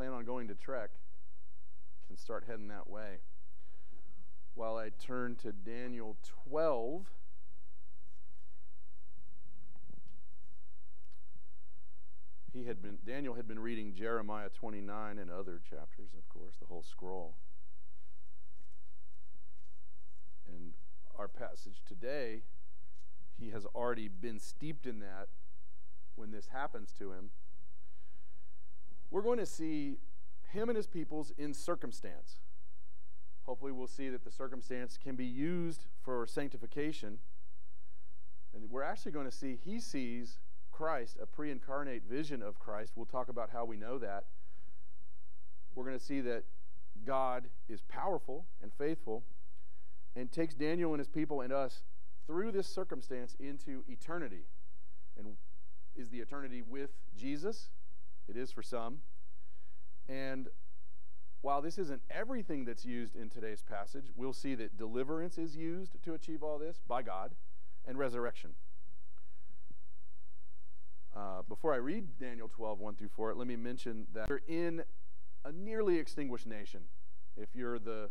plan on going to Trek can start heading that way. While I turn to Daniel 12. He had been Daniel had been reading Jeremiah 29 and other chapters, of course, the whole scroll. And our passage today, he has already been steeped in that when this happens to him. We're going to see him and his peoples in circumstance. Hopefully, we'll see that the circumstance can be used for sanctification. And we're actually going to see he sees Christ, a pre incarnate vision of Christ. We'll talk about how we know that. We're going to see that God is powerful and faithful and takes Daniel and his people and us through this circumstance into eternity. And is the eternity with Jesus? It is for some. And while this isn't everything that's used in today's passage, we'll see that deliverance is used to achieve all this by God and resurrection. Uh, before I read Daniel 12, 1 through 4, let me mention that you're in a nearly extinguished nation. If you're the,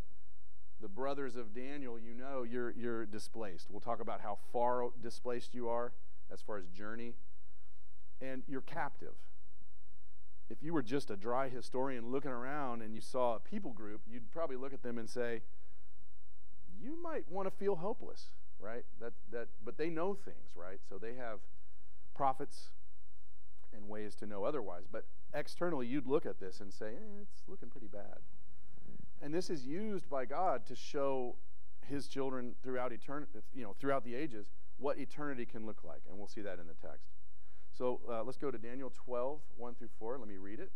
the brothers of Daniel, you know you're, you're displaced. We'll talk about how far displaced you are as far as journey. And you're captive if you were just a dry historian looking around and you saw a people group, you'd probably look at them and say, you might want to feel hopeless, right? That, that, but they know things, right? So they have prophets and ways to know otherwise. But externally, you'd look at this and say, eh, it's looking pretty bad. And this is used by God to show his children throughout eternity, you know, throughout the ages, what eternity can look like. And we'll see that in the text. So uh, let's go to Daniel 12, 1 through 4. Let me read it.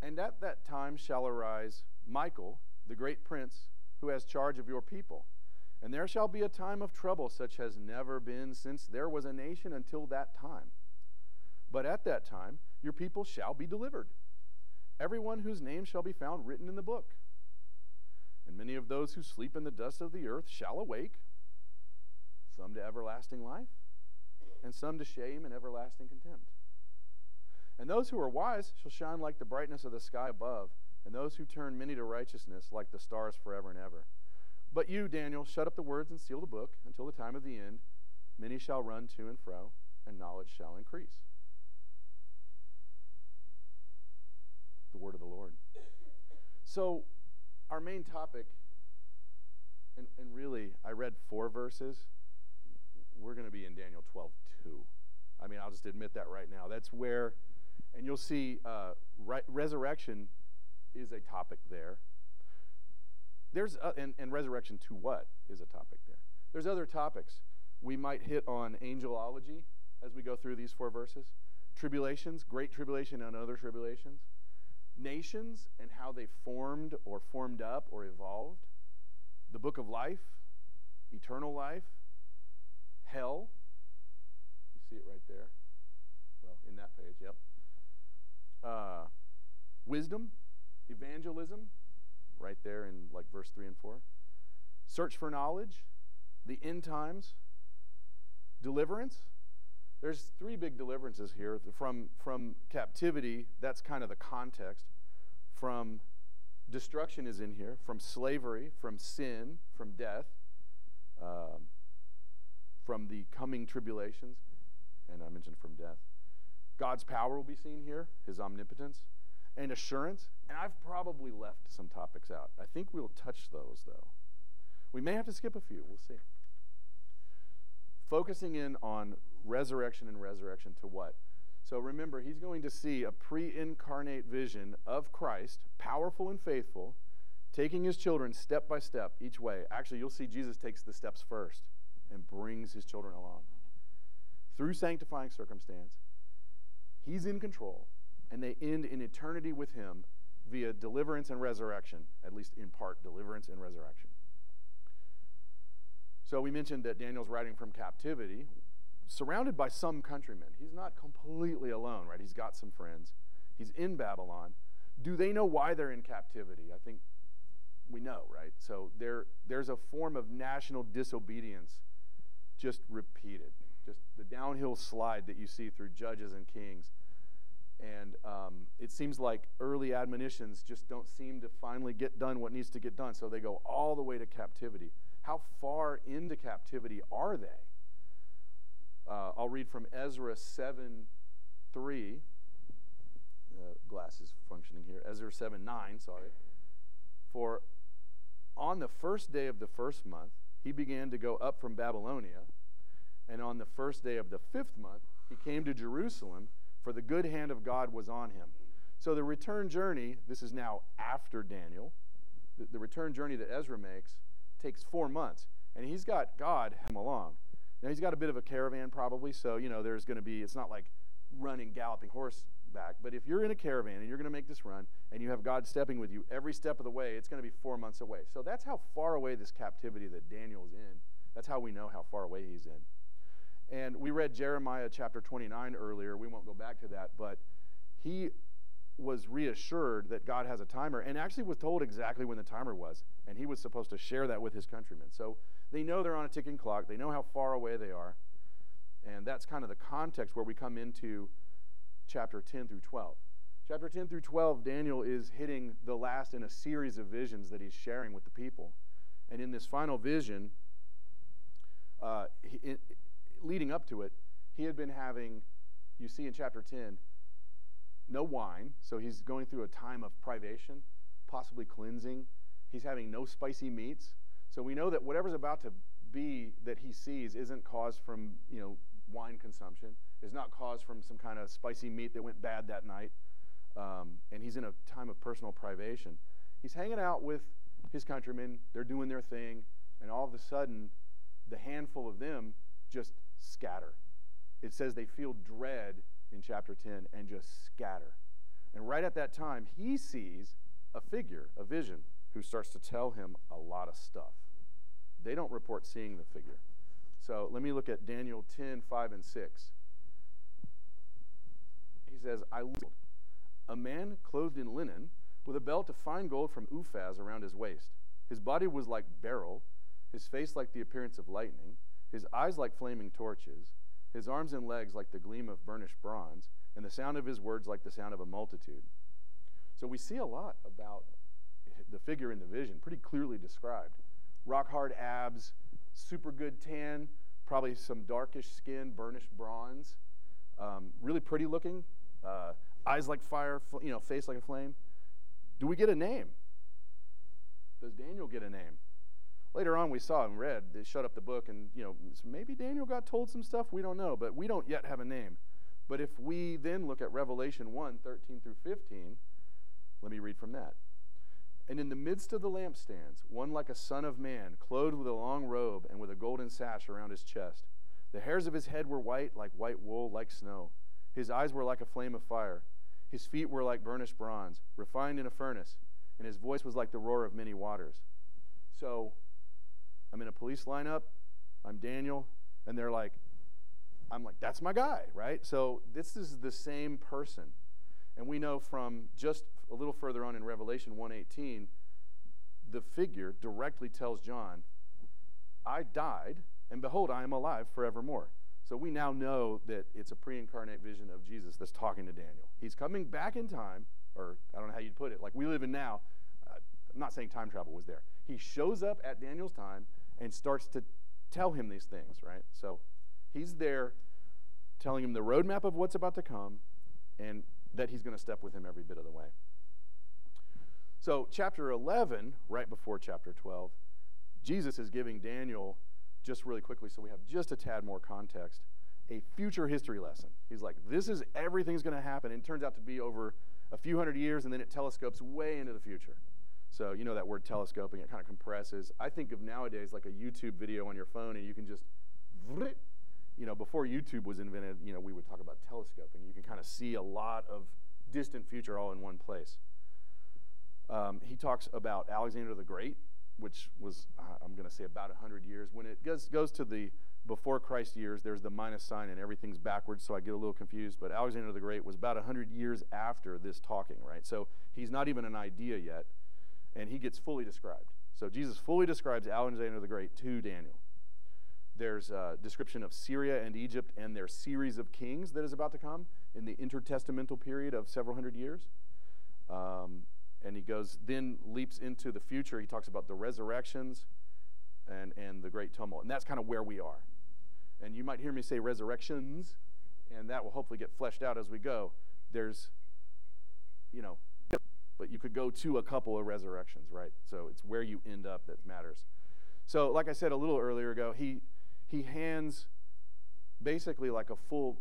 And at that time shall arise Michael, the great prince, who has charge of your people. And there shall be a time of trouble such as has never been since there was a nation until that time. But at that time your people shall be delivered, everyone whose name shall be found written in the book. And many of those who sleep in the dust of the earth shall awake, some to everlasting life and some to shame and everlasting contempt. And those who are wise shall shine like the brightness of the sky above, and those who turn many to righteousness like the stars forever and ever. But you, Daniel, shut up the words and seal the book until the time of the end. Many shall run to and fro, and knowledge shall increase. The word of the Lord. So, our main topic, and, and really, I read four verses. We're going to be in Daniel 12 too. I mean, I'll just admit that right now. That's where, and you'll see uh, re- resurrection is a topic there. There's uh, and, and resurrection to what is a topic there. There's other topics. We might hit on angelology as we go through these four verses, tribulations, great tribulation and other tribulations, nations and how they formed or formed up or evolved, the book of life, eternal life, hell, You see it right there? Well, in that page, yep. Uh, wisdom, evangelism, right there in like verse 3 and 4. Search for knowledge, the end times, deliverance. There's three big deliverances here. From, from captivity, that's kind of the context. From destruction is in here, from slavery, from sin, from death, um, from the coming tribulations and I mentioned from death. God's power will be seen here, his omnipotence, and assurance. And I've probably left some topics out. I think we'll touch those, though. We may have to skip a few. We'll see. Focusing in on resurrection and resurrection to what? So remember, he's going to see a pre incarnate vision of Christ, powerful and faithful, taking his children step by step each way. Actually, you'll see Jesus takes the steps first and brings his children along through sanctifying circumstance. He's in control, and they end in eternity with him via deliverance and resurrection, at least in part, deliverance and resurrection. So we mentioned that Daniel's writing from captivity, surrounded by some countrymen. He's not completely alone, right? He's got some friends. He's in Babylon. Do they know why they're in captivity? I think we know, right? So there, there's a form of national disobedience just repeated just the downhill slide that you see through Judges and Kings. And um, it seems like early admonitions just don't seem to finally get done what needs to get done. So they go all the way to captivity. How far into captivity are they? Uh, I'll read from Ezra 7 3. Uh, glasses functioning here. Ezra 7 9, sorry. For on the first day of the first month, he began to go up from Babylonia. And on the first day of the fifth month, he came to Jerusalem, for the good hand of God was on him. So the return journey, this is now after Daniel, the, the return journey that Ezra makes takes four months. And he's got God him along. Now he's got a bit of a caravan probably, so you know there's going to be. It's not like running galloping horseback, but if you're in a caravan and you're going to make this run and you have God stepping with you every step of the way, it's going to be four months away. So that's how far away this captivity that Daniel's in. That's how we know how far away he's in. And we read Jeremiah chapter 29 earlier. We won't go back to that, but he was reassured that God has a timer and actually was told exactly when the timer was. And he was supposed to share that with his countrymen. So they know they're on a ticking clock, they know how far away they are. And that's kind of the context where we come into chapter 10 through 12. Chapter 10 through 12, Daniel is hitting the last in a series of visions that he's sharing with the people. And in this final vision, uh, he, it, leading up to it, he had been having, you see in chapter 10, no wine. So he's going through a time of privation, possibly cleansing. He's having no spicy meats. So we know that whatever's about to be that he sees isn't caused from, you know, wine consumption, is not caused from some kind of spicy meat that went bad that night. Um, and he's in a time of personal privation. He's hanging out with his countrymen, they're doing their thing, and all of a sudden, the handful of them just scatter. It says they feel dread in chapter 10 and just scatter. And right at that time, he sees a figure, a vision, who starts to tell him a lot of stuff. They don't report seeing the figure. So let me look at Daniel 10, 5, and 6. He says, I will. A man clothed in linen with a belt of fine gold from Uphaz around his waist. His body was like beryl, his face like the appearance of lightning, his eyes like flaming torches his arms and legs like the gleam of burnished bronze, and the sound of his words like the sound of a multitude. So we see a lot about the figure in the vision, pretty clearly described. Rock hard abs, super good tan, probably some darkish skin, burnished bronze, um, really pretty looking, uh, eyes like fire, you know, face like a flame. Do we get a name? Does Daniel get a name? Later on, we saw and read, they shut up the book, and, you know, maybe Daniel got told some stuff, we don't know, but we don't yet have a name. But if we then look at Revelation 1 13 through 15, let me read from that. And in the midst of the lampstands, one like a son of man, clothed with a long robe and with a golden sash around his chest. The hairs of his head were white, like white wool, like snow. His eyes were like a flame of fire. His feet were like burnished bronze, refined in a furnace, and his voice was like the roar of many waters. So, I'm in a police lineup. I'm Daniel. And they're like, I'm like, that's my guy, right? So this is the same person. And we know from just a little further on in Revelation 118, the figure directly tells John, I died, and behold, I am alive forevermore. So we now know that it's a pre incarnate vision of Jesus that's talking to Daniel. He's coming back in time, or I don't know how you'd put it, like we live in now. Uh, I'm not saying time travel was there. He shows up at Daniel's time and starts to tell him these things, right? So he's there telling him the roadmap of what's about to come and that he's going to step with him every bit of the way. So, chapter 11, right before chapter 12, Jesus is giving Daniel, just really quickly, so we have just a tad more context, a future history lesson. He's like, this is everything's going to happen. And it turns out to be over a few hundred years, and then it telescopes way into the future. So you know that word telescoping, it kind of compresses. I think of nowadays like a YouTube video on your phone and you can just, you know, before YouTube was invented, you know, we would talk about telescoping. You can kind of see a lot of distant future all in one place. Um, he talks about Alexander the Great, which was, I'm going to say, about 100 years. When it goes, goes to the before Christ years, there's the minus sign and everything's backwards, so I get a little confused. But Alexander the Great was about 100 years after this talking, right? So he's not even an idea yet and he gets fully described. So Jesus fully describes Alexander the Great to Daniel. there's a description of Syria and Egypt and their series of kings that is about to come in the intertestamental period of several hundred years. Um, and he goes, then leaps into the future. He talks about the resurrections and, and the great tumult. And that's kind of where we are. And you might hear me say resurrections, and that will hopefully get fleshed out as we go. There's, you know, but you could go to a couple of resurrections, right? So it's where you end up that matters. So, like I said a little earlier ago, he he hands basically like a full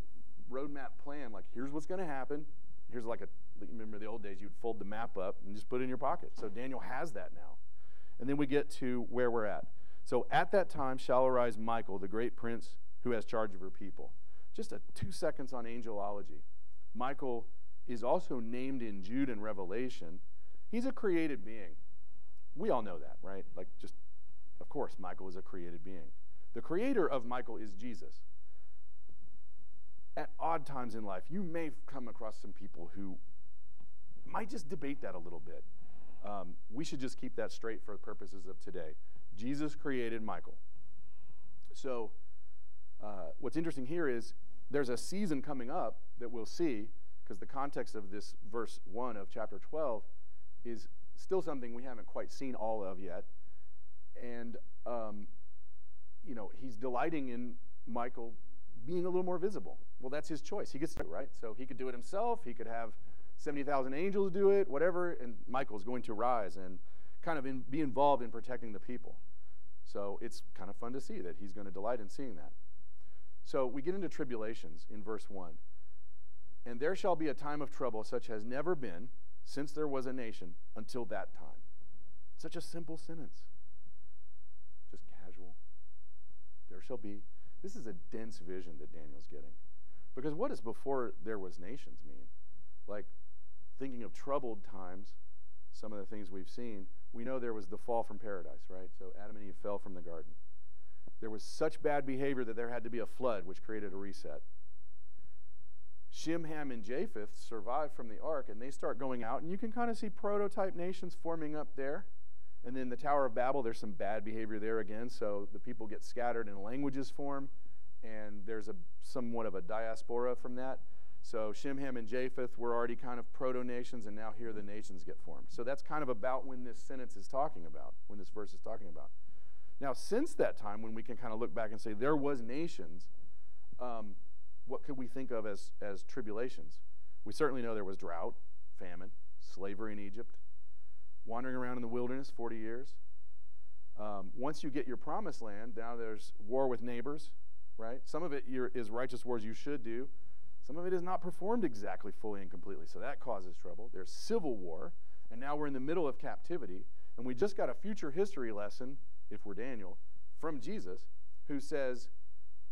roadmap plan. Like, here's what's going to happen. Here's like a remember the old days you'd fold the map up and just put it in your pocket. So Daniel has that now. And then we get to where we're at. So at that time shall arise Michael, the great prince who has charge of her people. Just a two seconds on angelology. Michael is also named in Jude and Revelation. He's a created being. We all know that, right? Like, just, of course, Michael is a created being. The creator of Michael is Jesus. At odd times in life, you may come across some people who might just debate that a little bit. Um, we should just keep that straight for the purposes of today. Jesus created Michael. So, uh, what's interesting here is there's a season coming up that we'll see, because the context of this verse 1 of chapter 12 is still something we haven't quite seen all of yet. And, um, you know, he's delighting in Michael being a little more visible. Well, that's his choice. He gets to do it, right? So he could do it himself. He could have 70,000 angels do it, whatever, and Michael's going to rise and kind of in, be involved in protecting the people. So it's kind of fun to see that he's going to delight in seeing that. So we get into tribulations in verse 1. And there shall be a time of trouble such as never been since there was a nation until that time. Such a simple sentence. Just casual. There shall be. This is a dense vision that Daniel's getting. Because what does before there was nations mean? Like, thinking of troubled times, some of the things we've seen, we know there was the fall from paradise, right? So Adam and Eve fell from the garden. There was such bad behavior that there had to be a flood, which created a reset. Shem, Ham, and Japheth survive from the ark, and they start going out, and you can kind of see prototype nations forming up there. And then the Tower of Babel, there's some bad behavior there again, so the people get scattered and languages form, and there's a somewhat of a diaspora from that. So Shem, Ham, and Japheth were already kind of proto nations, and now here the nations get formed. So that's kind of about when this sentence is talking about, when this verse is talking about. Now, since that time, when we can kind of look back and say there was nations, um, what could we think of as, as tribulations? We certainly know there was drought, famine, slavery in Egypt, wandering around in the wilderness 40 years. Um, once you get your promised land, now there's war with neighbors, right? Some of it is righteous wars you should do. Some of it is not performed exactly fully and completely, so that causes trouble. There's civil war, and now we're in the middle of captivity, and we just got a future history lesson, if we're Daniel, from Jesus, who says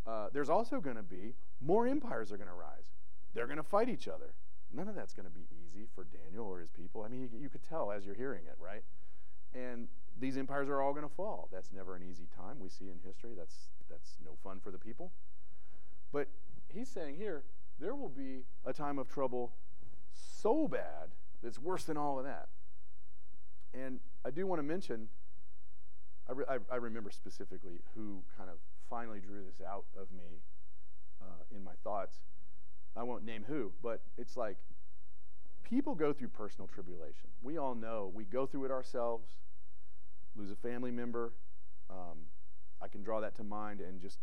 uh, there's also going to be more empires are going to rise. They're going to fight each other. None of that's going to be easy for Daniel or his people. I mean, you, you could tell as you're hearing it, right? And these empires are all going to fall. That's never an easy time. We see in history that's that's no fun for the people. But he's saying here, there will be a time of trouble so bad that's worse than all of that. And I do want to mention, I, re- I, remember specifically who kind of finally drew this out of me uh, in my thoughts. I won't name who, but it's like people go through personal tribulation. We all know we go through it ourselves, lose a family member. Um, I can draw that to mind, and just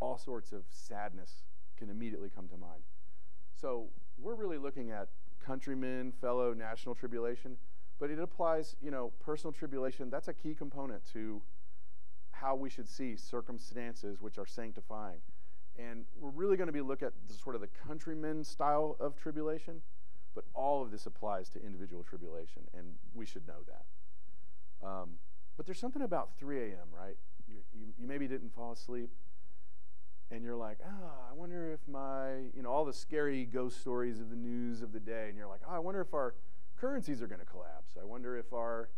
all sorts of sadness can immediately come to mind. So we're really looking at countrymen, fellow national tribulation, but it applies, you know, personal tribulation. That's a key component to how we should see circumstances which are sanctifying. And we're really going to be look at the, sort of the countrymen style of tribulation, but all of this applies to individual tribulation, and we should know that. Um, but there's something about 3 a.m., right? You, you, you maybe didn't fall asleep and you're like, ah, I wonder if my, you know, all the scary ghost stories of the news of the day, and you're like, oh, I wonder if our currencies are going to collapse. I wonder if our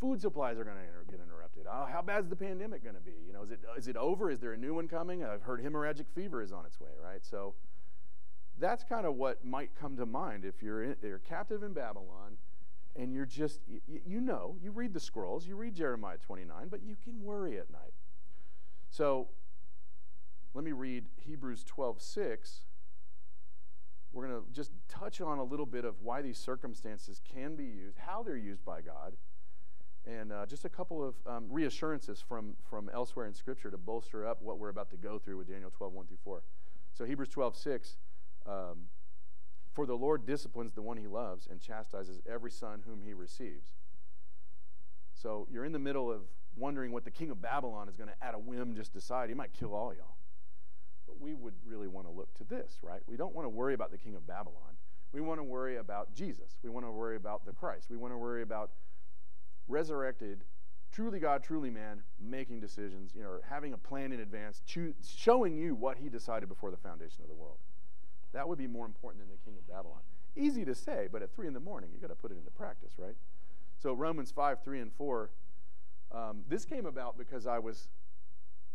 food supplies are going to get interrupted. Oh, how bad is the pandemic going to be? You know, is it is it over? Is there a new one coming? I've heard hemorrhagic fever is on its way, right? So that's kind of what might come to mind if you're in, you're captive in Babylon and you're just you know, you read the scrolls, you read Jeremiah 29, but you can worry at night. So let me read Hebrews 12 6. We're going to just touch on a little bit of why these circumstances can be used, how they're used by God, and uh, just a couple of um, reassurances from, from elsewhere in Scripture to bolster up what we're about to go through with Daniel 12 1 through 4. So, Hebrews 12 6. Um, for the Lord disciplines the one he loves and chastises every son whom he receives. So you're in the middle of wondering what the king of Babylon is going to, at a whim, just decide. He might kill all y'all. But we would really want to look to this, right? We don't want to worry about the king of Babylon. We want to worry about Jesus. We want to worry about the Christ. We want to worry about resurrected, truly God, truly man, making decisions, you know, having a plan in advance, showing you what he decided before the foundation of the world. That would be more important than the king of Babylon. Easy to say, but at 3 in the morning, you've got to put it into practice, right? So, Romans 5, 3 and 4. Um, this came about because I was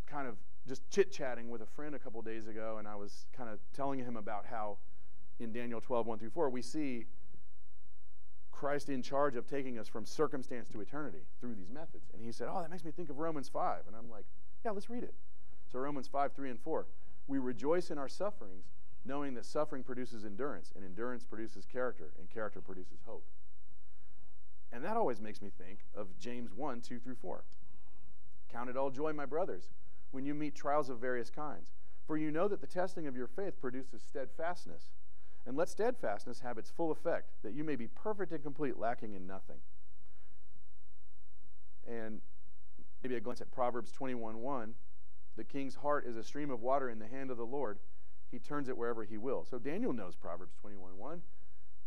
kind of just chit chatting with a friend a couple days ago, and I was kind of telling him about how in Daniel 12, 1 through 4, we see Christ in charge of taking us from circumstance to eternity through these methods. And he said, Oh, that makes me think of Romans 5. And I'm like, Yeah, let's read it. So, Romans 5, 3 and 4. We rejoice in our sufferings knowing that suffering produces endurance, and endurance produces character, and character produces hope. And that always makes me think of James 1 2 through 4. Count it all joy, my brothers, when you meet trials of various kinds, for you know that the testing of your faith produces steadfastness. And let steadfastness have its full effect, that you may be perfect and complete, lacking in nothing. And maybe a glance at Proverbs 21 1. The king's heart is a stream of water in the hand of the Lord he turns it wherever he will. So Daniel knows Proverbs 21:1,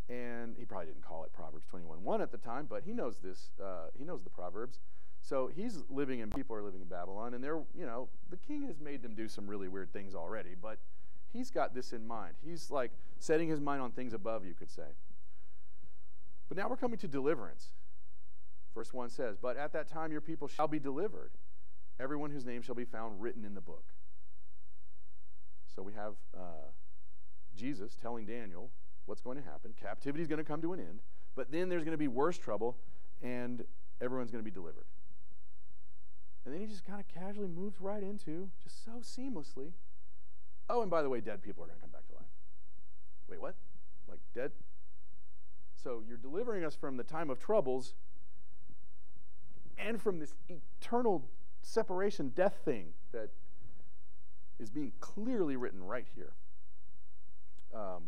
and he probably didn't call it Proverbs 21:1 at the time, but he knows this. Uh, he knows the Proverbs. So he's living in people are living in Babylon, and they're you know the king has made them do some really weird things already, but he's got this in mind. He's like setting his mind on things above, you could say. But now we're coming to deliverance. Verse 1 says, But at that time your people shall be delivered, everyone whose name shall be found written in the book. So we have uh, Jesus telling Daniel what's going to happen. Captivity is going to come to an end, but then there's going to be worse trouble, and everyone's going to be delivered. And then he just kind of casually moves right into, just so seamlessly, oh, and by the way, dead people are going to come back to life. Wait, what? Like dead? So you're delivering us from the time of troubles and from this eternal separation, death thing that is being clearly written right here. Um,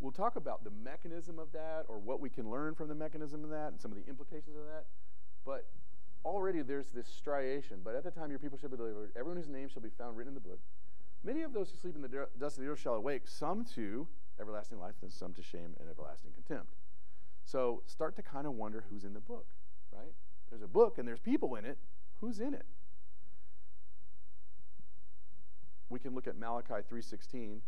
we'll talk about the mechanism of that or what we can learn from the mechanism of that and some of the implications of that. But already there's this striation. But at the time your people shall be delivered, everyone whose name shall be found written in the book. Many of those who sleep in the dust of the earth shall awake, some to everlasting life, and some to shame and everlasting contempt. So start to kind of wonder who's in the book, right? There's a book and there's people in it. Who's in it? we can look at Malachi 3:16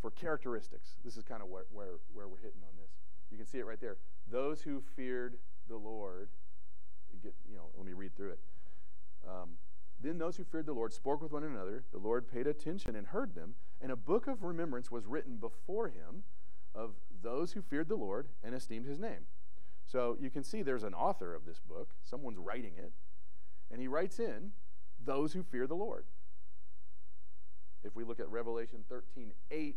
for characteristics. This is kind of where, where, where we're hitting on this. You can see it right there. Those who feared the Lord, get, you know, let me read through it. Um, then those who feared the Lord spoke with one another. The Lord paid attention and heard them, and a book of remembrance was written before him of those who feared the Lord and esteemed his name. So you can see there's an author of this book. Someone's writing it. And he writes in those who fear the Lord. If we look at Revelation 13 8,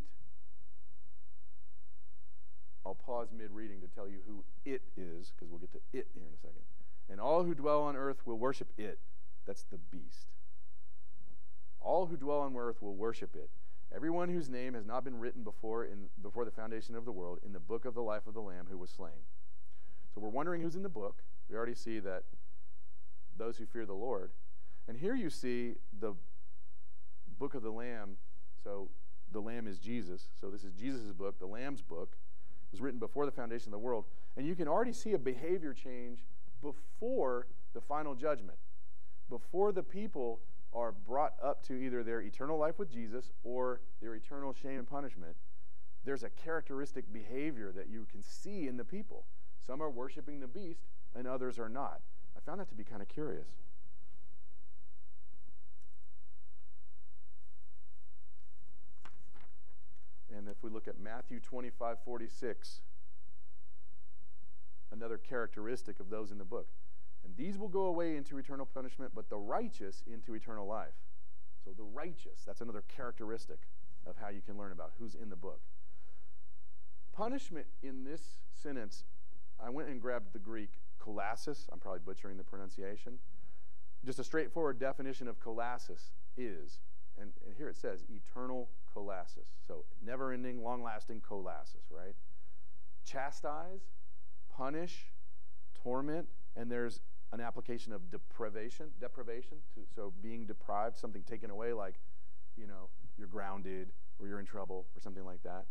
I'll pause mid reading to tell you who it is, because we'll get to it here in a second. And all who dwell on earth will worship it. That's the beast. All who dwell on earth will worship it. Everyone whose name has not been written before in before the foundation of the world in the book of the life of the Lamb who was slain. So we're wondering who's in the book. We already see that those who fear the Lord. And here you see the book of the Lamb. So the Lamb is Jesus. So this is Jesus' book, the Lamb's book. It was written before the foundation of the world. And you can already see a behavior change before the final judgment. Before the people are brought up to either their eternal life with Jesus or their eternal shame and punishment, there's a characteristic behavior that you can see in the people. Some are worshiping the beast and others are not. I found that to be kind of curious. And if we look at Matthew 25 46, another characteristic of those in the book. And these will go away into eternal punishment, but the righteous into eternal life. So the righteous, that's another characteristic of how you can learn about who's in the book. Punishment in this sentence, I went and grabbed the Greek kolasis. I'm probably butchering the pronunciation. Just a straightforward definition of kolasis is, and, and here it says, eternal kolasis. So never ending, long lasting kolasis, right? Chastise, punish, torment, and there's an application of deprivation, deprivation, to, so being deprived, something taken away, like, you know, you're grounded or you're in trouble or something like that.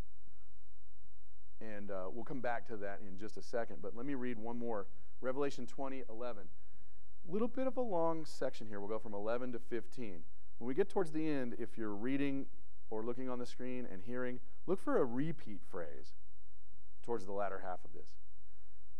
And uh, we'll come back to that in just a second, but let me read one more. Revelation 20, 11. Little bit of a long section here. We'll go from 11 to 15. When we get towards the end, if you're reading or looking on the screen and hearing, look for a repeat phrase towards the latter half of this.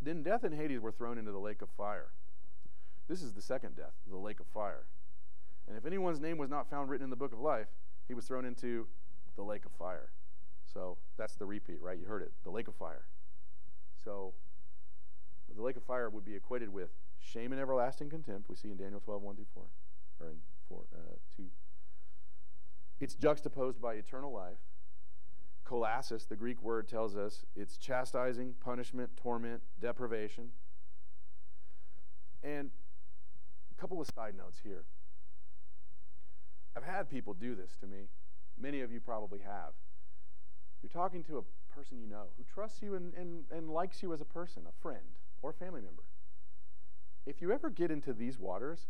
Then death and Hades were thrown into the lake of fire. This is the second death, the lake of fire. And if anyone's name was not found written in the book of life, he was thrown into the lake of fire. So that's the repeat, right? You heard it, the lake of fire. So the lake of fire would be equated with shame and everlasting contempt, we see in Daniel 12, 1 through 4, or in 4, uh, 2. It's juxtaposed by eternal life Kolasis, the Greek word tells us it's chastising, punishment, torment, deprivation. And a couple of side notes here. I've had people do this to me. Many of you probably have. You're talking to a person you know who trusts you and, and, and likes you as a person, a friend, or a family member. If you ever get into these waters,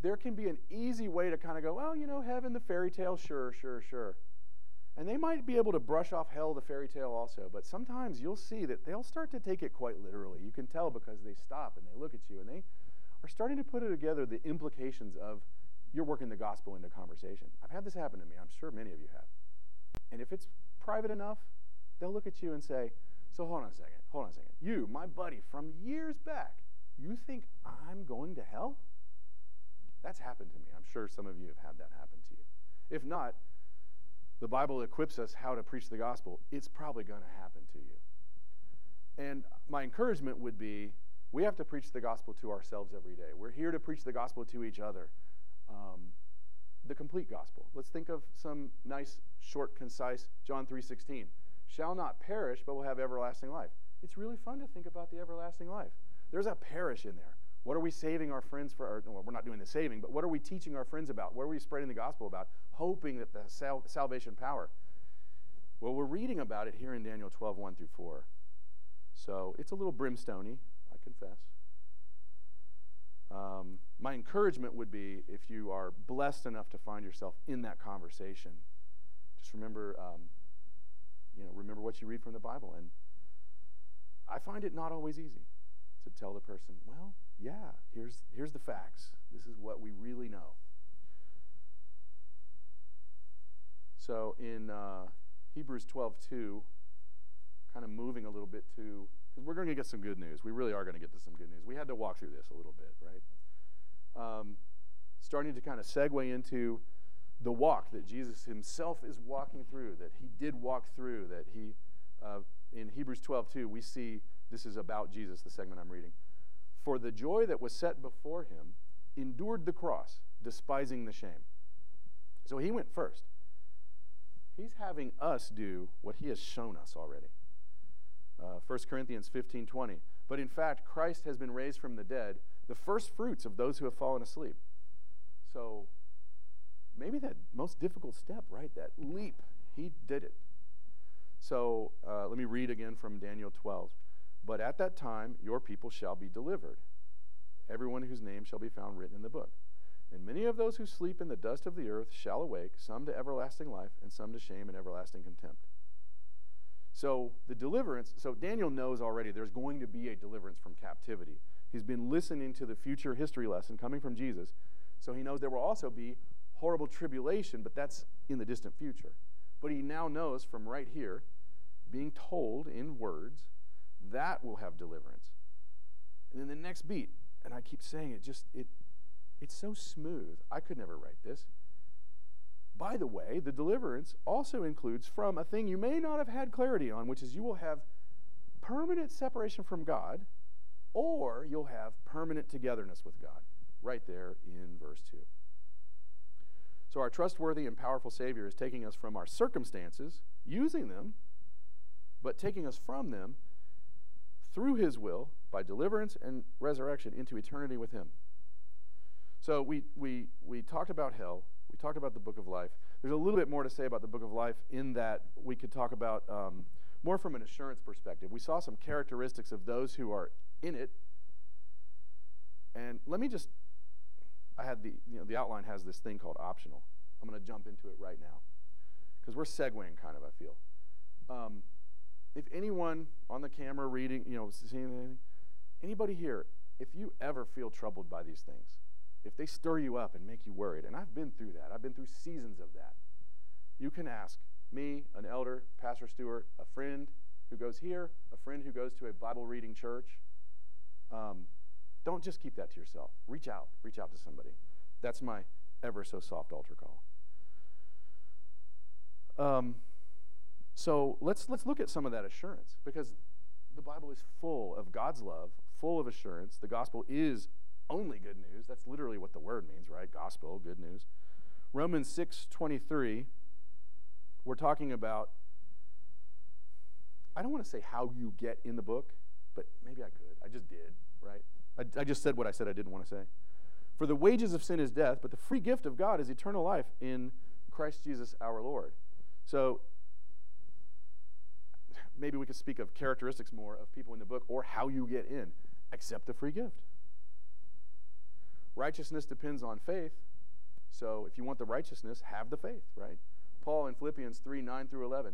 there can be an easy way to kind of go, well, you know, heaven, the fairy tale, sure, sure, sure. And they might be able to brush off hell, the fairy tale, also, but sometimes you'll see that they'll start to take it quite literally. You can tell because they stop and they look at you and they are starting to put together the implications of you're working the gospel into conversation. I've had this happen to me. I'm sure many of you have. And if it's private enough, they'll look at you and say, So hold on a second, hold on a second. You, my buddy from years back, you think I'm going to hell? That's happened to me. I'm sure some of you have had that happen to you. If not, the Bible equips us how to preach the gospel, it's probably going to happen to you. And my encouragement would be we have to preach the gospel to ourselves every day. We're here to preach the gospel to each other. Um, the complete gospel. Let's think of some nice, short, concise John 3:16. Shall not perish, but will have everlasting life. It's really fun to think about the everlasting life. There's a perish in there. What are we saving our friends for? Or, well, we're not doing the saving, but what are we teaching our friends about? What are we spreading the gospel about? Hoping that the sal- salvation power. Well, we're reading about it here in Daniel 12, 1 through 4. So it's a little brimstony, I confess. Um, my encouragement would be if you are blessed enough to find yourself in that conversation, just remember, um, you know, remember what you read from the Bible. And I find it not always easy to tell the person, well, yeah, here's, here's the facts. This is what we really know. So in uh, Hebrews 12, 2, kind of moving a little bit to, because we're going to get some good news. We really are going to get to some good news. We had to walk through this a little bit, right? Um, starting to kind of segue into the walk that Jesus himself is walking through, that he did walk through, that he, uh, in Hebrews 12, 2, we see this is about Jesus, the segment I'm reading for the joy that was set before him, endured the cross, despising the shame. So he went first. He's having us do what he has shown us already. Uh, 1 Corinthians 15 20. But in fact, Christ has been raised from the dead, the first fruits of those who have fallen asleep. So maybe that most difficult step, right? That leap, he did it. So uh, let me read again from Daniel 12. But at that time, your people shall be delivered, everyone whose name shall be found written in the book. And many of those who sleep in the dust of the earth shall awake, some to everlasting life, and some to shame and everlasting contempt. So, the deliverance, so Daniel knows already there's going to be a deliverance from captivity. He's been listening to the future history lesson coming from Jesus, so he knows there will also be horrible tribulation, but that's in the distant future. But he now knows from right here, being told in words, that will have deliverance. And then the next beat, and I keep saying it, just it it's so smooth. I could never write this. By the way, the deliverance also includes from a thing you may not have had clarity on, which is you will have permanent separation from God, or you'll have permanent togetherness with God, right there in verse 2. So, our trustworthy and powerful Savior is taking us from our circumstances, using them, but taking us from them through His will by deliverance and resurrection into eternity with Him. So, we, we, we talked about hell, we talked about the book of life. There's a little bit more to say about the book of life in that we could talk about um, more from an assurance perspective. We saw some characteristics of those who are in it. And let me just I had the, you know, the outline has this thing called optional. I'm going to jump into it right now because we're segueing kind of, I feel. Um, if anyone on the camera reading, you know, seeing anything, anybody here, if you ever feel troubled by these things, if they stir you up and make you worried, and I've been through that, I've been through seasons of that, you can ask me, an elder, Pastor Stewart, a friend who goes here, a friend who goes to a Bible reading church. Um, don't just keep that to yourself. Reach out. Reach out to somebody. That's my ever so soft altar call. Um, so let's let's look at some of that assurance because the Bible is full of God's love, full of assurance. The gospel is only good news. That's literally what the word means, right? Gospel, good news. Romans 6:23 we're talking about I don't want to say how you get in the book, but maybe I could. I just did, right? I, I just said what I said I didn't want to say. For the wages of sin is death, but the free gift of God is eternal life in Christ Jesus our Lord. So maybe we could speak of characteristics more of people in the book or how you get in. Accept the free gift. Righteousness depends on faith. So if you want the righteousness, have the faith, right? Paul in Philippians 3 9 through 11.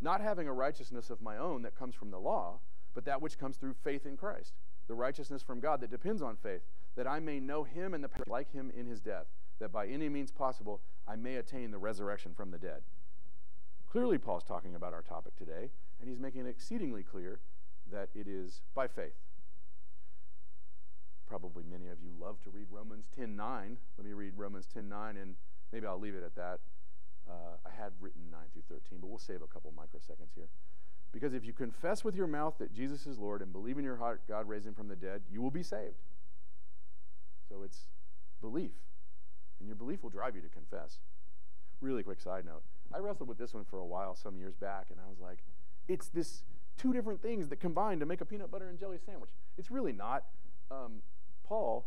Not having a righteousness of my own that comes from the law, but that which comes through faith in Christ the righteousness from God that depends on faith, that I may know him and the like him in his death, that by any means possible I may attain the resurrection from the dead. Clearly, Paul's talking about our topic today, and he's making it exceedingly clear that it is by faith. Probably many of you love to read Romans 10:9. Let me read Romans 10:9, and maybe I'll leave it at that. Uh, I had written 9 through 13, but we'll save a couple microseconds here. Because if you confess with your mouth that Jesus is Lord and believe in your heart God raised him from the dead, you will be saved. So it's belief. And your belief will drive you to confess. Really quick side note. I wrestled with this one for a while some years back, and I was like, it's this two different things that combine to make a peanut butter and jelly sandwich. It's really not. Um, Paul,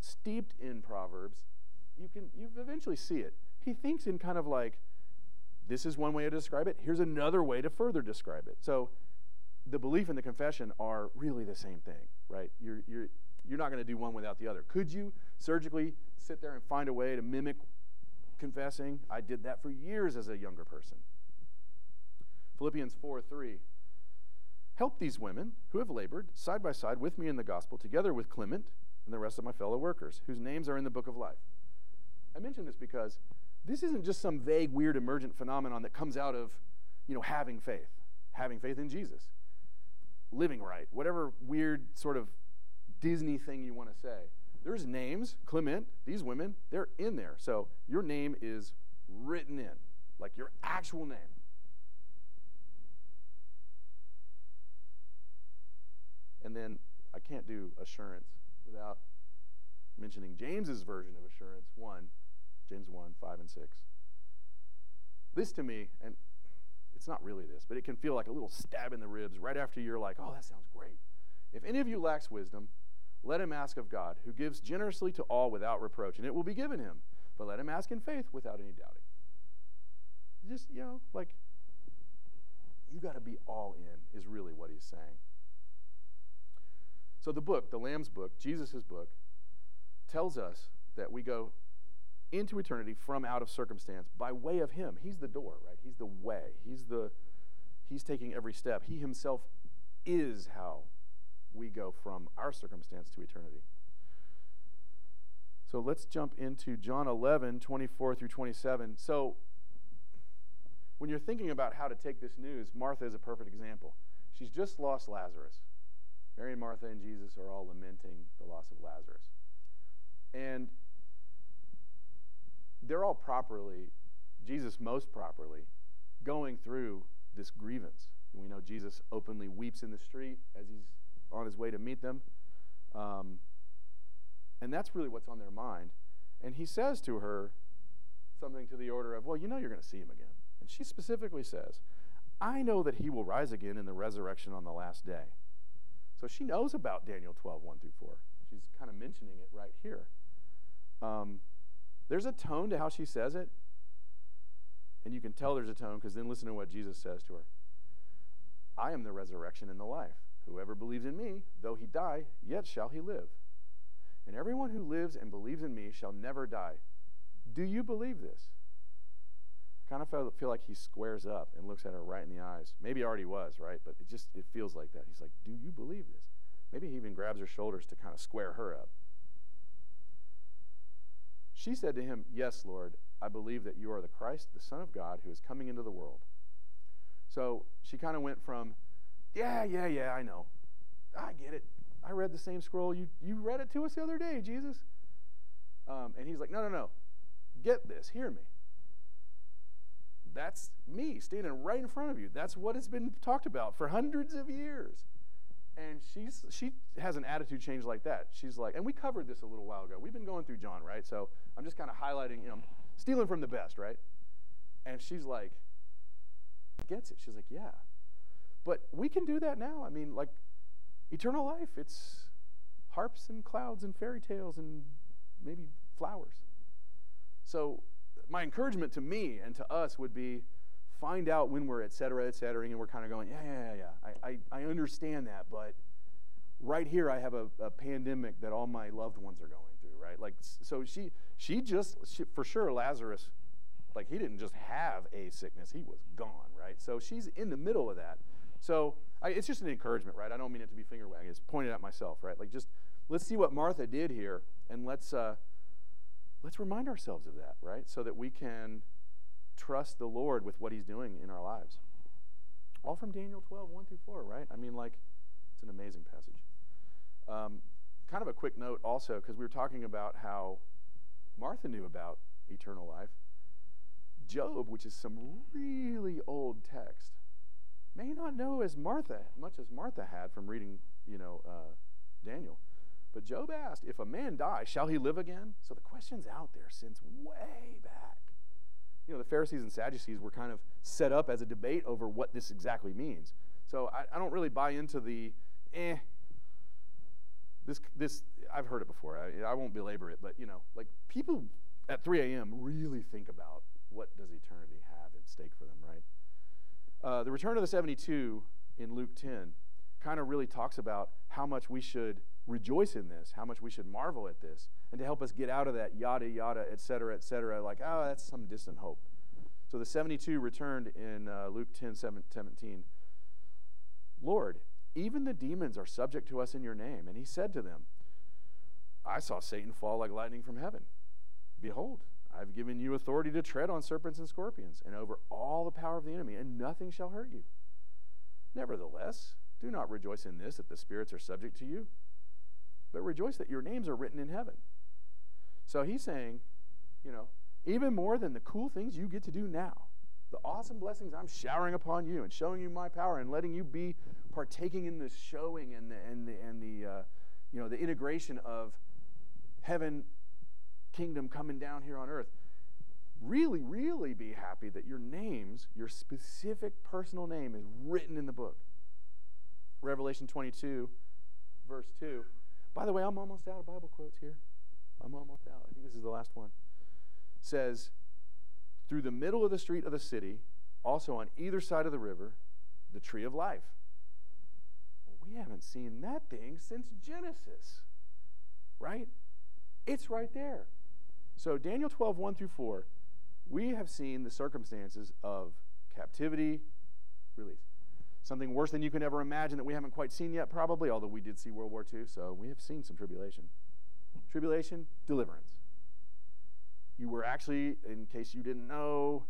steeped in Proverbs, you can you eventually see it. He thinks in kind of like this is one way to describe it. Here's another way to further describe it. So the belief and the confession are really the same thing, right? You're, you're, you're not going to do one without the other. Could you surgically sit there and find a way to mimic confessing? I did that for years as a younger person. Philippians 4 3. Help these women who have labored side by side with me in the gospel, together with Clement and the rest of my fellow workers, whose names are in the book of life. I mention this because this isn't just some vague, weird, emergent phenomenon that comes out of, you know, having faith, having faith in Jesus, living right, whatever weird sort of Disney thing you want to say. There's names, Clement, these women, they're in there. So your name is written in, like your actual name. And then I can't do assurance without mentioning James's version of assurance, 1, James 1, 5, and 6. This to me, and it's not really this, but it can feel like a little stab in the ribs right after you're like, oh, that sounds great. If any of you lacks wisdom, let him ask of God, who gives generously to all without reproach, and it will be given him. But let him ask in faith without any doubting. Just, you know, like, you got to be all in, is really what he's saying. So the book, the Lamb's book, Jesus' book, tells us that we go into eternity from out of circumstance by way of him. He's the door, right? He's the way. He's the he's taking every step. He himself is how we go from our circumstance to eternity. So let's jump into John 11, 24 through 27. So when you're thinking about how to take this news, Martha is a perfect example. She's just lost Lazarus. Mary and Martha and Jesus are all lamenting the loss of Lazarus. And they're all properly, Jesus most properly, going through this grievance. And we know Jesus openly weeps in the street as he's on his way to meet them. Um, and that's really what's on their mind. And he says to her something to the order of, Well, you know you're going to see him again. And she specifically says, I know that he will rise again in the resurrection on the last day. So she knows about Daniel 12, 1 through 4. She's kind of mentioning it right here. Um, there's a tone to how she says it. And you can tell there's a tone because then listen to what Jesus says to her I am the resurrection and the life. Whoever believes in me, though he die, yet shall he live. And everyone who lives and believes in me shall never die. Do you believe this? Kind of feel, feel like he squares up and looks at her right in the eyes. Maybe already was, right? But it just it feels like that. He's like, "Do you believe this?" Maybe he even grabs her shoulders to kind of square her up. She said to him, Yes, Lord, I believe that you are the Christ, the Son of God, who is coming into the world. So she kind of went from, Yeah, yeah, yeah, I know. I get it. I read the same scroll. You, you read it to us the other day, Jesus. Um, and he's like, No, no, no. Get this. Hear me. That's me standing right in front of you. That's what has been talked about for hundreds of years and she's she has an attitude change like that. She's like, and we covered this a little while ago. We've been going through John, right? So I'm just kind of highlighting, you know, stealing from the best, right? And she's like, gets it. She's like, yeah. But we can do that now. I mean, like, eternal life, it's harps and clouds and fairy tales and maybe flowers. So my encouragement to me and to us would be find out when we're et cetera, et cetera, and we're kind of going, yeah, yeah, yeah, yeah. I, I, I understand that, but right here I have a, a, pandemic that all my loved ones are going through, right? Like, so she, she just, she, for sure, Lazarus, like he didn't just have a sickness, he was gone, right? So she's in the middle of that. So I, it's just an encouragement, right? I don't mean it to be finger wagging. It's pointed at myself, right? Like just let's see what Martha did here, and let's uh, let's remind ourselves of that, right? So that we can trust the Lord with what He's doing in our lives. All from Daniel 12, 1 through 4, right? I mean, like, it's an amazing passage. Um, kind of a quick note also, because we were talking about how Martha knew about eternal life. Job, which is some really old text, may not know as Martha, much as Martha had from reading, you know, uh, Daniel. But Job asked, if a man die, shall he live again? So the question's out there since way back you know, the Pharisees and Sadducees were kind of set up as a debate over what this exactly means. So I, I don't really buy into the, eh, this, this, I've heard it before. I, I won't belabor it, but, you know, like people at 3 a.m. really think about what does eternity have at stake for them, right? Uh, the return of the 72 in Luke 10 kind of really talks about how much we should rejoice in this, how much we should marvel at this, and to help us get out of that yada, yada, et cetera, et cetera, like, oh, that's some distant hope. So the 72 returned in uh, Luke 10 17. Lord, even the demons are subject to us in your name. And he said to them, I saw Satan fall like lightning from heaven. Behold, I've given you authority to tread on serpents and scorpions and over all the power of the enemy, and nothing shall hurt you. Nevertheless, do not rejoice in this that the spirits are subject to you but rejoice that your names are written in heaven. So he's saying, you know, even more than the cool things you get to do now, the awesome blessings I'm showering upon you and showing you my power and letting you be partaking in the showing and the, and the, and the uh, you know, the integration of heaven kingdom coming down here on earth. Really, really be happy that your names, your specific personal name, is written in the book. Revelation 22, verse 2 by the way, I'm almost out of Bible quotes here. I'm almost out. I think this is the last one. Says, through the middle of the street of the city, also on either side of the river, the tree of life. Well, we haven't seen that thing since Genesis, right? It's right there. So, Daniel 12, 1 through 4, we have seen the circumstances of captivity, release something worse than you can ever imagine that we haven't quite seen yet, probably, although we did see World War II, so we have seen some tribulation. tribulation, deliverance. You were actually, in case you didn't know,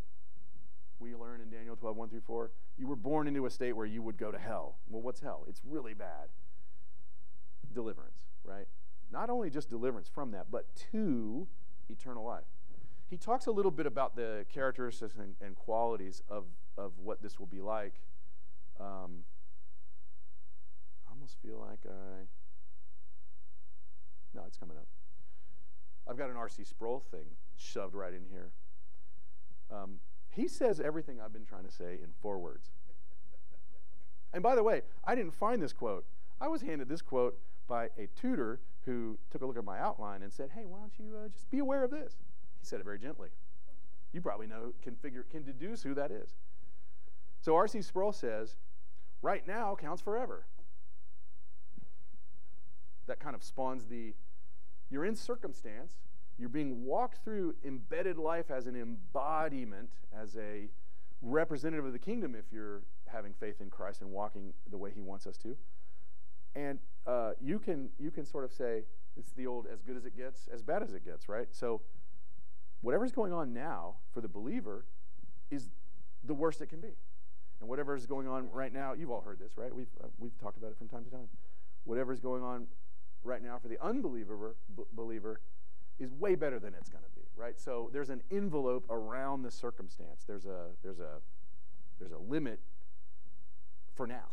we learn in Daniel 12, 1 through 4, you were born into a state where you would go to hell. Well, what's hell? It's really bad. Deliverance, right? Not only just deliverance from that, but to eternal life. He talks a little bit about the characteristics and, and qualities of, of what this will be like. Um, I almost feel like I. No, it's coming up. I've got an R.C. Sproul thing shoved right in here. Um, he says everything I've been trying to say in four words. and by the way, I didn't find this quote. I was handed this quote by a tutor who took a look at my outline and said, Hey, why don't you uh, just be aware of this? He said it very gently. You probably know, can figure, can deduce who that is. So R.C. Sproul says, right now counts forever. That kind of spawns the, you're in circumstance, you're being walked through embedded life as an embodiment, as a representative of the kingdom if you're having faith in Christ and walking the way he wants us to. And uh, you can you can sort of say it's the old as good as it gets, as bad as it gets, right? So whatever's going on now for the believer is the worst it can be. And whatever is going on right now, you've all heard this, right? We've, uh, we've talked about it from time to time. Whatever is going on right now for the unbeliever b- believer is way better than it's going to be, right? So there's an envelope around the circumstance. There's a there's a there's a limit for now.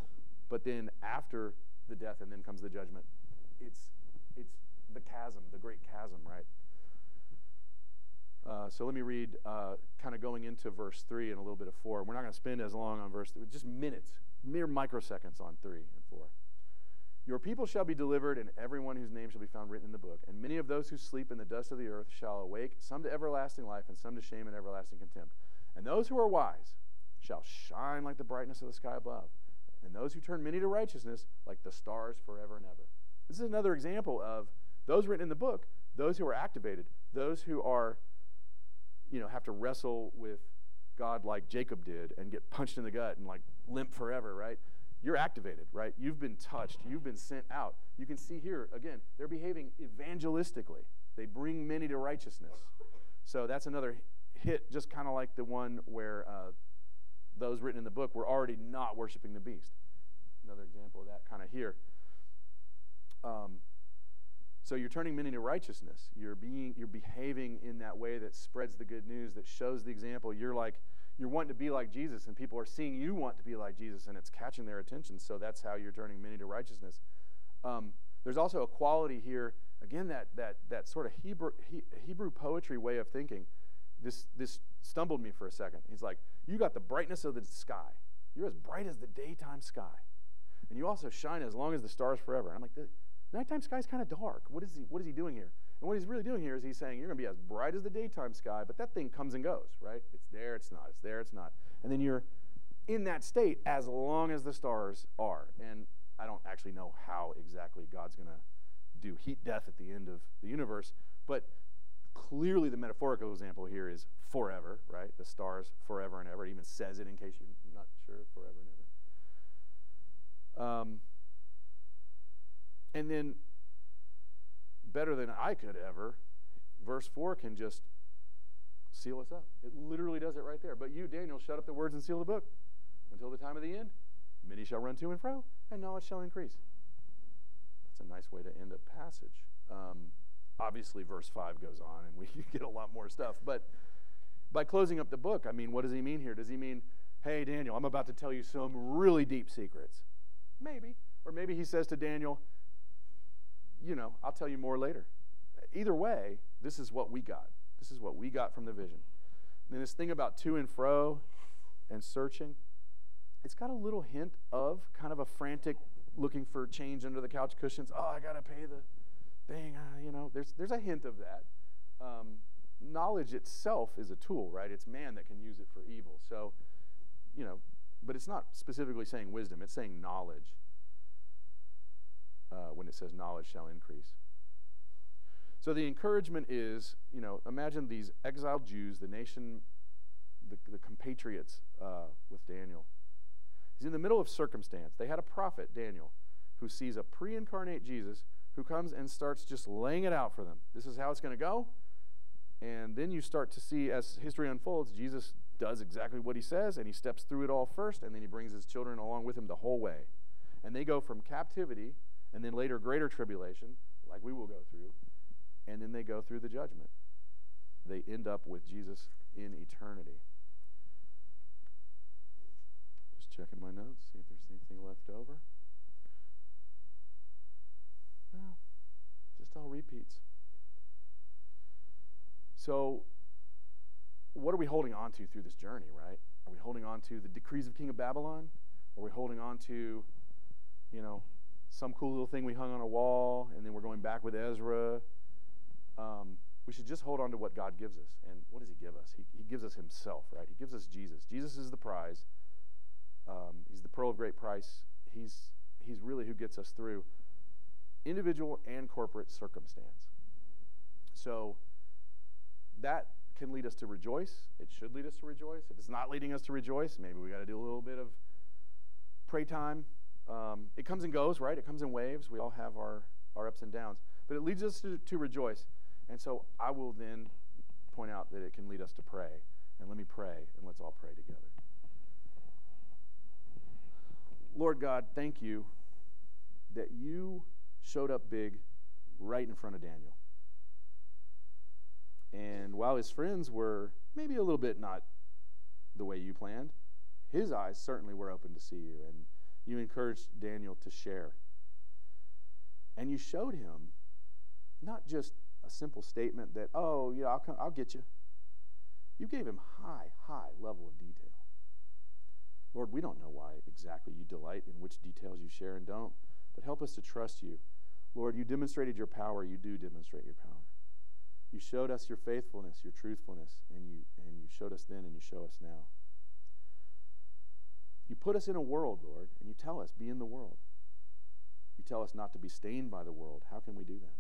But then after the death and then comes the judgment, it's it's the chasm, the great chasm, right? So let me read, uh, kind of going into verse 3 and a little bit of 4. We're not going to spend as long on verse 3, just minutes, mere microseconds on 3 and 4. Your people shall be delivered, and everyone whose name shall be found written in the book. And many of those who sleep in the dust of the earth shall awake, some to everlasting life, and some to shame and everlasting contempt. And those who are wise shall shine like the brightness of the sky above, and those who turn many to righteousness like the stars forever and ever. This is another example of those written in the book, those who are activated, those who are, you know, have to wrestle with God like Jacob did and get punched in the gut and like limp forever, right? you're activated, right? You've been touched, you've been sent out. You can see here, again, they're behaving evangelistically. They bring many to righteousness. So that's another hit, just kind of like the one where uh, those written in the book were already not worshiping the beast. Another example of that kind of here. Um, so you're turning many to righteousness. You're being, you're behaving in that way that spreads the good news, that shows the example. You're like you're wanting to be like Jesus, and people are seeing you want to be like Jesus, and it's catching their attention. So that's how you're turning many to righteousness. Um, there's also a quality here, again, that that that sort of Hebrew he, Hebrew poetry way of thinking. This this stumbled me for a second. He's like, you got the brightness of the sky. You're as bright as the daytime sky, and you also shine as long as the stars forever. And I'm like, nighttime sky is kind of dark. What is he? What is he doing here? And what he's really doing here is he's saying you're going to be as bright as the daytime sky, but that thing comes and goes, right? It's there, it's not. It's there, it's not. And then you're in that state as long as the stars are. And I don't actually know how exactly God's going to do heat death at the end of the universe, but clearly the metaphorical example here is forever, right? The stars forever and ever. It even says it in case you're not sure, forever and ever. Um, and then better than I could ever, verse 4 can just seal us up. It literally does it right there. But you, Daniel, shut up the words and seal the book until the time of the end. Many shall run to and fro, and knowledge shall increase. That's a nice way to end a passage. Um, obviously, verse 5 goes on, and we get a lot more stuff. But by closing up the book, I mean, what does he mean here? Does he mean, hey, Daniel, I'm about to tell you some really deep secrets? Maybe. Or maybe he says to Daniel, you know, I'll tell you more later. Either way, this is what we got. This is what we got from the vision. And this thing about to and fro and searching, it's got a little hint of kind of a frantic looking for change under the couch cushions. Oh, I got to pay the thing. Uh, you know, there's, there's a hint of that. Um, knowledge itself is a tool, right? It's man that can use it for evil. So, you know, but it's not specifically saying wisdom, it's saying knowledge uh, when it says knowledge shall increase. So the encouragement is, you know, imagine these exiled Jews, the nation, the, the compatriots uh, with Daniel. He's in the middle of circumstance. They had a prophet, Daniel, who sees a pre incarnate Jesus who comes and starts just laying it out for them. This is how it's going to go. And then you start to see, as history unfolds, Jesus does exactly what he says, and he steps through it all first, and then he brings his children along with him the whole way. And they go from captivity, and then later greater tribulation, like we will go through, and then they go through the judgment. They end up with Jesus in eternity. Just checking my notes, see if there's anything left over. No, just all repeats. So, what are we holding on to through this journey, right? Are we holding on to the decrees of King of Babylon? Are we holding on to, you know, some cool little thing we hung on a wall and then we're going back with Ezra? Um, we should just hold on to what God gives us. And what does He give us? He, he gives us Himself, right? He gives us Jesus. Jesus is the prize. Um, he's the pearl of great price. He's, he's really who gets us through individual and corporate circumstance. So, that can lead us to rejoice. It should lead us to rejoice. If it's not leading us to rejoice, maybe we got to do a little bit of pray time. Um, it comes and goes, right? It comes in waves. We all have our, our ups and downs. But it leads us to, to rejoice. And so I will then point out that it can lead us to pray. And let me pray, and let's all pray together. Lord God, thank you that you showed up big right in front of Daniel. And while his friends were maybe a little bit not the way you planned, his eyes certainly were open to see you. And you encouraged Daniel to share. And you showed him not just a simple statement that, oh, yeah, I'll, come, I'll get you. You gave him high, high level of detail. Lord, we don't know why exactly you delight in which details you share and don't, but help us to trust you. Lord, you demonstrated your power. You do demonstrate your power. You showed us your faithfulness, your truthfulness, and you, and you showed us then and you show us now. You put us in a world, Lord, and you tell us, be in the world. You tell us not to be stained by the world. How can we do that?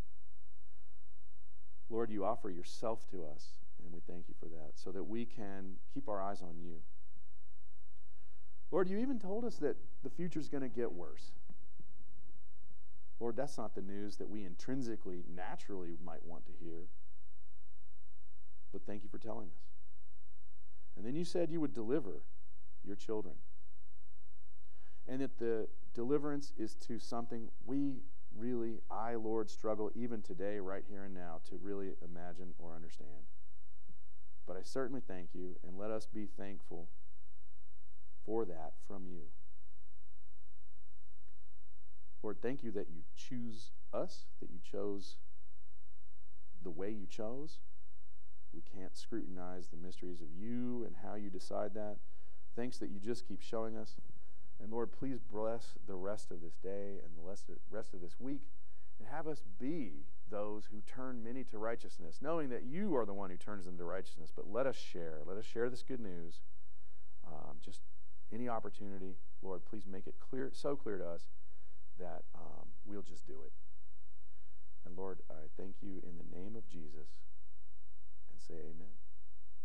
Lord, you offer yourself to us, and we thank you for that, so that we can keep our eyes on you. Lord, you even told us that the future is going to get worse. Lord, that's not the news that we intrinsically, naturally might want to hear. But thank you for telling us. And then you said you would deliver your children. And that the deliverance is to something we really, I, Lord, struggle even today, right here and now, to really imagine or understand. But I certainly thank you, and let us be thankful for that from you. Lord, thank you that you choose us, that you chose the way you chose. We can't scrutinize the mysteries of you and how you decide that. Thanks that you just keep showing us. And Lord, please bless the rest of this day and the rest of this week and have us be those who turn many to righteousness, knowing that you are the one who turns them to righteousness. But let us share. Let us share this good news. Um, just any opportunity, Lord, please make it clear, so clear to us that um, we'll just do it. And Lord, I thank you in the name of Jesus and say amen.